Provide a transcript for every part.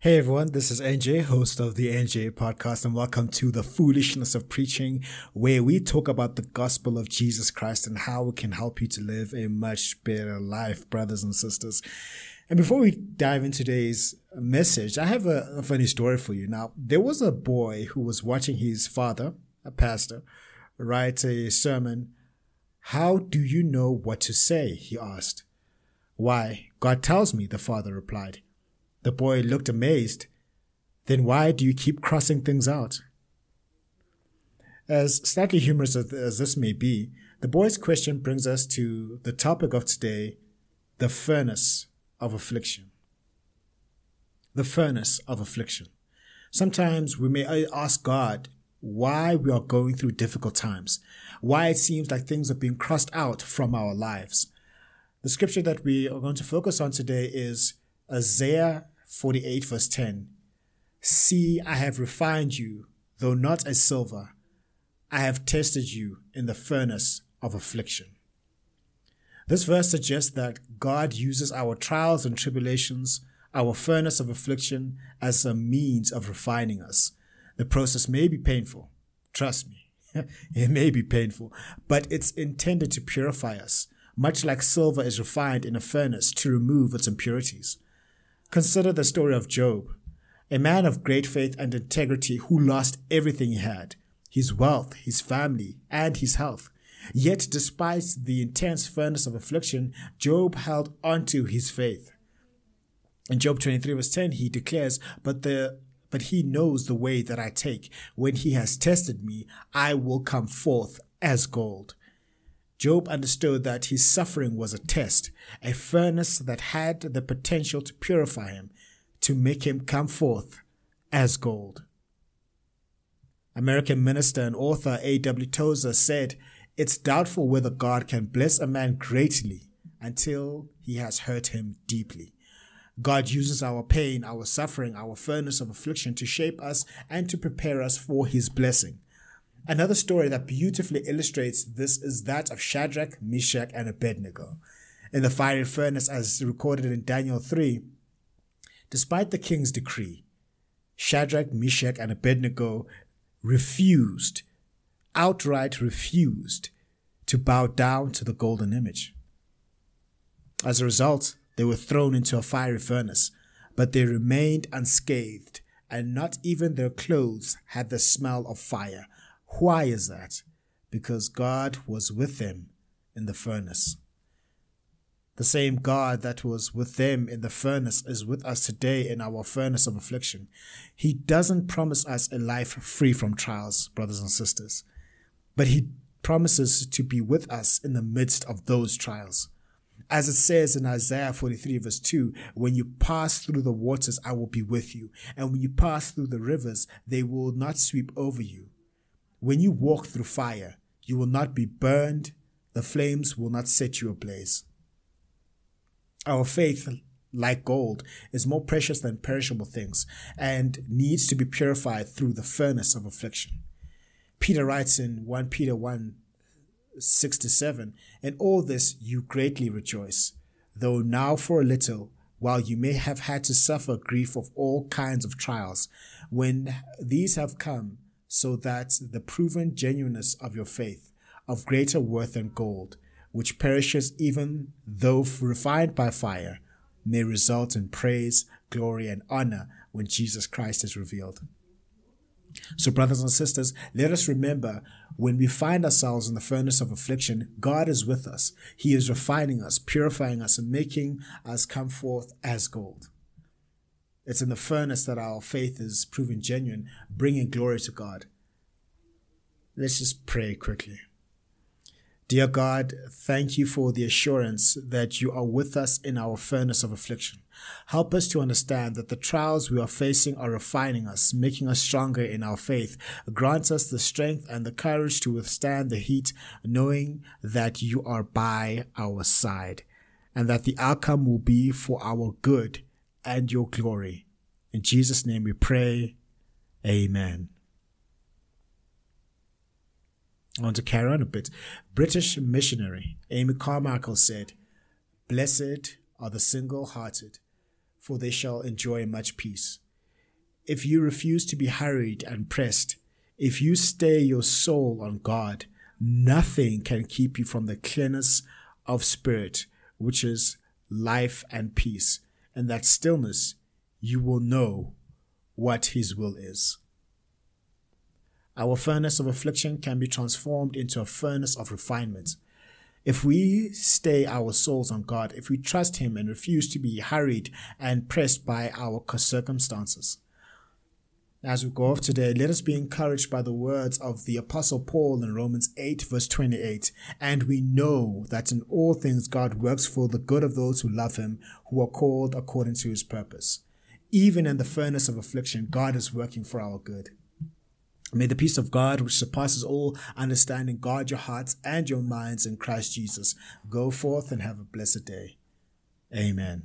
Hey everyone, this is NJ, host of the NJ podcast, and welcome to the Foolishness of Preaching, where we talk about the gospel of Jesus Christ and how it can help you to live a much better life, brothers and sisters. And before we dive into today's message, I have a, a funny story for you. Now, there was a boy who was watching his father, a pastor, write a sermon. How do you know what to say? He asked. Why, God tells me, the father replied. The boy looked amazed. Then why do you keep crossing things out? As slightly humorous as this may be, the boy's question brings us to the topic of today the furnace of affliction. The furnace of affliction. Sometimes we may uh, ask God why we are going through difficult times, why it seems like things are being crossed out from our lives. The scripture that we are going to focus on today is Isaiah 48 verse 10. See, I have refined you, though not as silver. I have tested you in the furnace of affliction. This verse suggests that God uses our trials and tribulations, our furnace of affliction, as a means of refining us. The process may be painful. Trust me, it may be painful, but it's intended to purify us, much like silver is refined in a furnace to remove its impurities. Consider the story of Job, a man of great faith and integrity who lost everything he had his wealth, his family, and his health. Yet, despite the intense furnace of affliction, Job held onto his faith. In Job 23, verse 10, he declares, But the but he knows the way that I take. When he has tested me, I will come forth as gold. Job understood that his suffering was a test, a furnace that had the potential to purify him, to make him come forth as gold. American minister and author A.W. Tozer said, It's doubtful whether God can bless a man greatly until he has hurt him deeply. God uses our pain, our suffering, our furnace of affliction to shape us and to prepare us for his blessing. Another story that beautifully illustrates this is that of Shadrach, Meshach, and Abednego. In the fiery furnace, as recorded in Daniel 3, despite the king's decree, Shadrach, Meshach, and Abednego refused, outright refused, to bow down to the golden image. As a result, they were thrown into a fiery furnace, but they remained unscathed, and not even their clothes had the smell of fire why is that? Because God was with them in the furnace. The same God that was with them in the furnace is with us today in our furnace of affliction. He doesn't promise us a life free from trials, brothers and sisters, but He promises to be with us in the midst of those trials. As it says in Isaiah 43 verse 2, when you pass through the waters, I will be with you. And when you pass through the rivers, they will not sweep over you. When you walk through fire, you will not be burned, the flames will not set you ablaze. Our faith, like gold, is more precious than perishable things and needs to be purified through the furnace of affliction. Peter writes in 1 Peter 1 6 to 7, In all this you greatly rejoice, though now for a little, while you may have had to suffer grief of all kinds of trials, when these have come, so that the proven genuineness of your faith, of greater worth than gold, which perishes even though refined by fire, may result in praise, glory, and honor when Jesus Christ is revealed. So, brothers and sisters, let us remember when we find ourselves in the furnace of affliction, God is with us. He is refining us, purifying us, and making us come forth as gold. It's in the furnace that our faith is proven genuine, bringing glory to God. Let's just pray quickly. Dear God, thank you for the assurance that you are with us in our furnace of affliction. Help us to understand that the trials we are facing are refining us, making us stronger in our faith. Grant us the strength and the courage to withstand the heat, knowing that you are by our side and that the outcome will be for our good and your glory. In Jesus' name we pray. Amen. Want to carry on a bit. British missionary Amy Carmichael said, Blessed are the single hearted, for they shall enjoy much peace. If you refuse to be hurried and pressed, if you stay your soul on God, nothing can keep you from the clearness of spirit, which is life and peace. And that stillness, you will know what His will is. Our furnace of affliction can be transformed into a furnace of refinement. If we stay our souls on God, if we trust Him and refuse to be hurried and pressed by our circumstances. As we go off today, let us be encouraged by the words of the Apostle Paul in Romans 8, verse 28. And we know that in all things God works for the good of those who love Him, who are called according to His purpose. Even in the furnace of affliction, God is working for our good. May the peace of God, which surpasses all understanding, guard your hearts and your minds in Christ Jesus. Go forth and have a blessed day. Amen.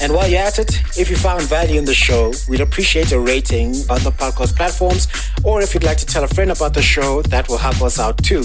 And while you're at it, if you found value in the show, we'd appreciate a rating on the podcast platforms. Or if you'd like to tell a friend about the show, that will help us out too.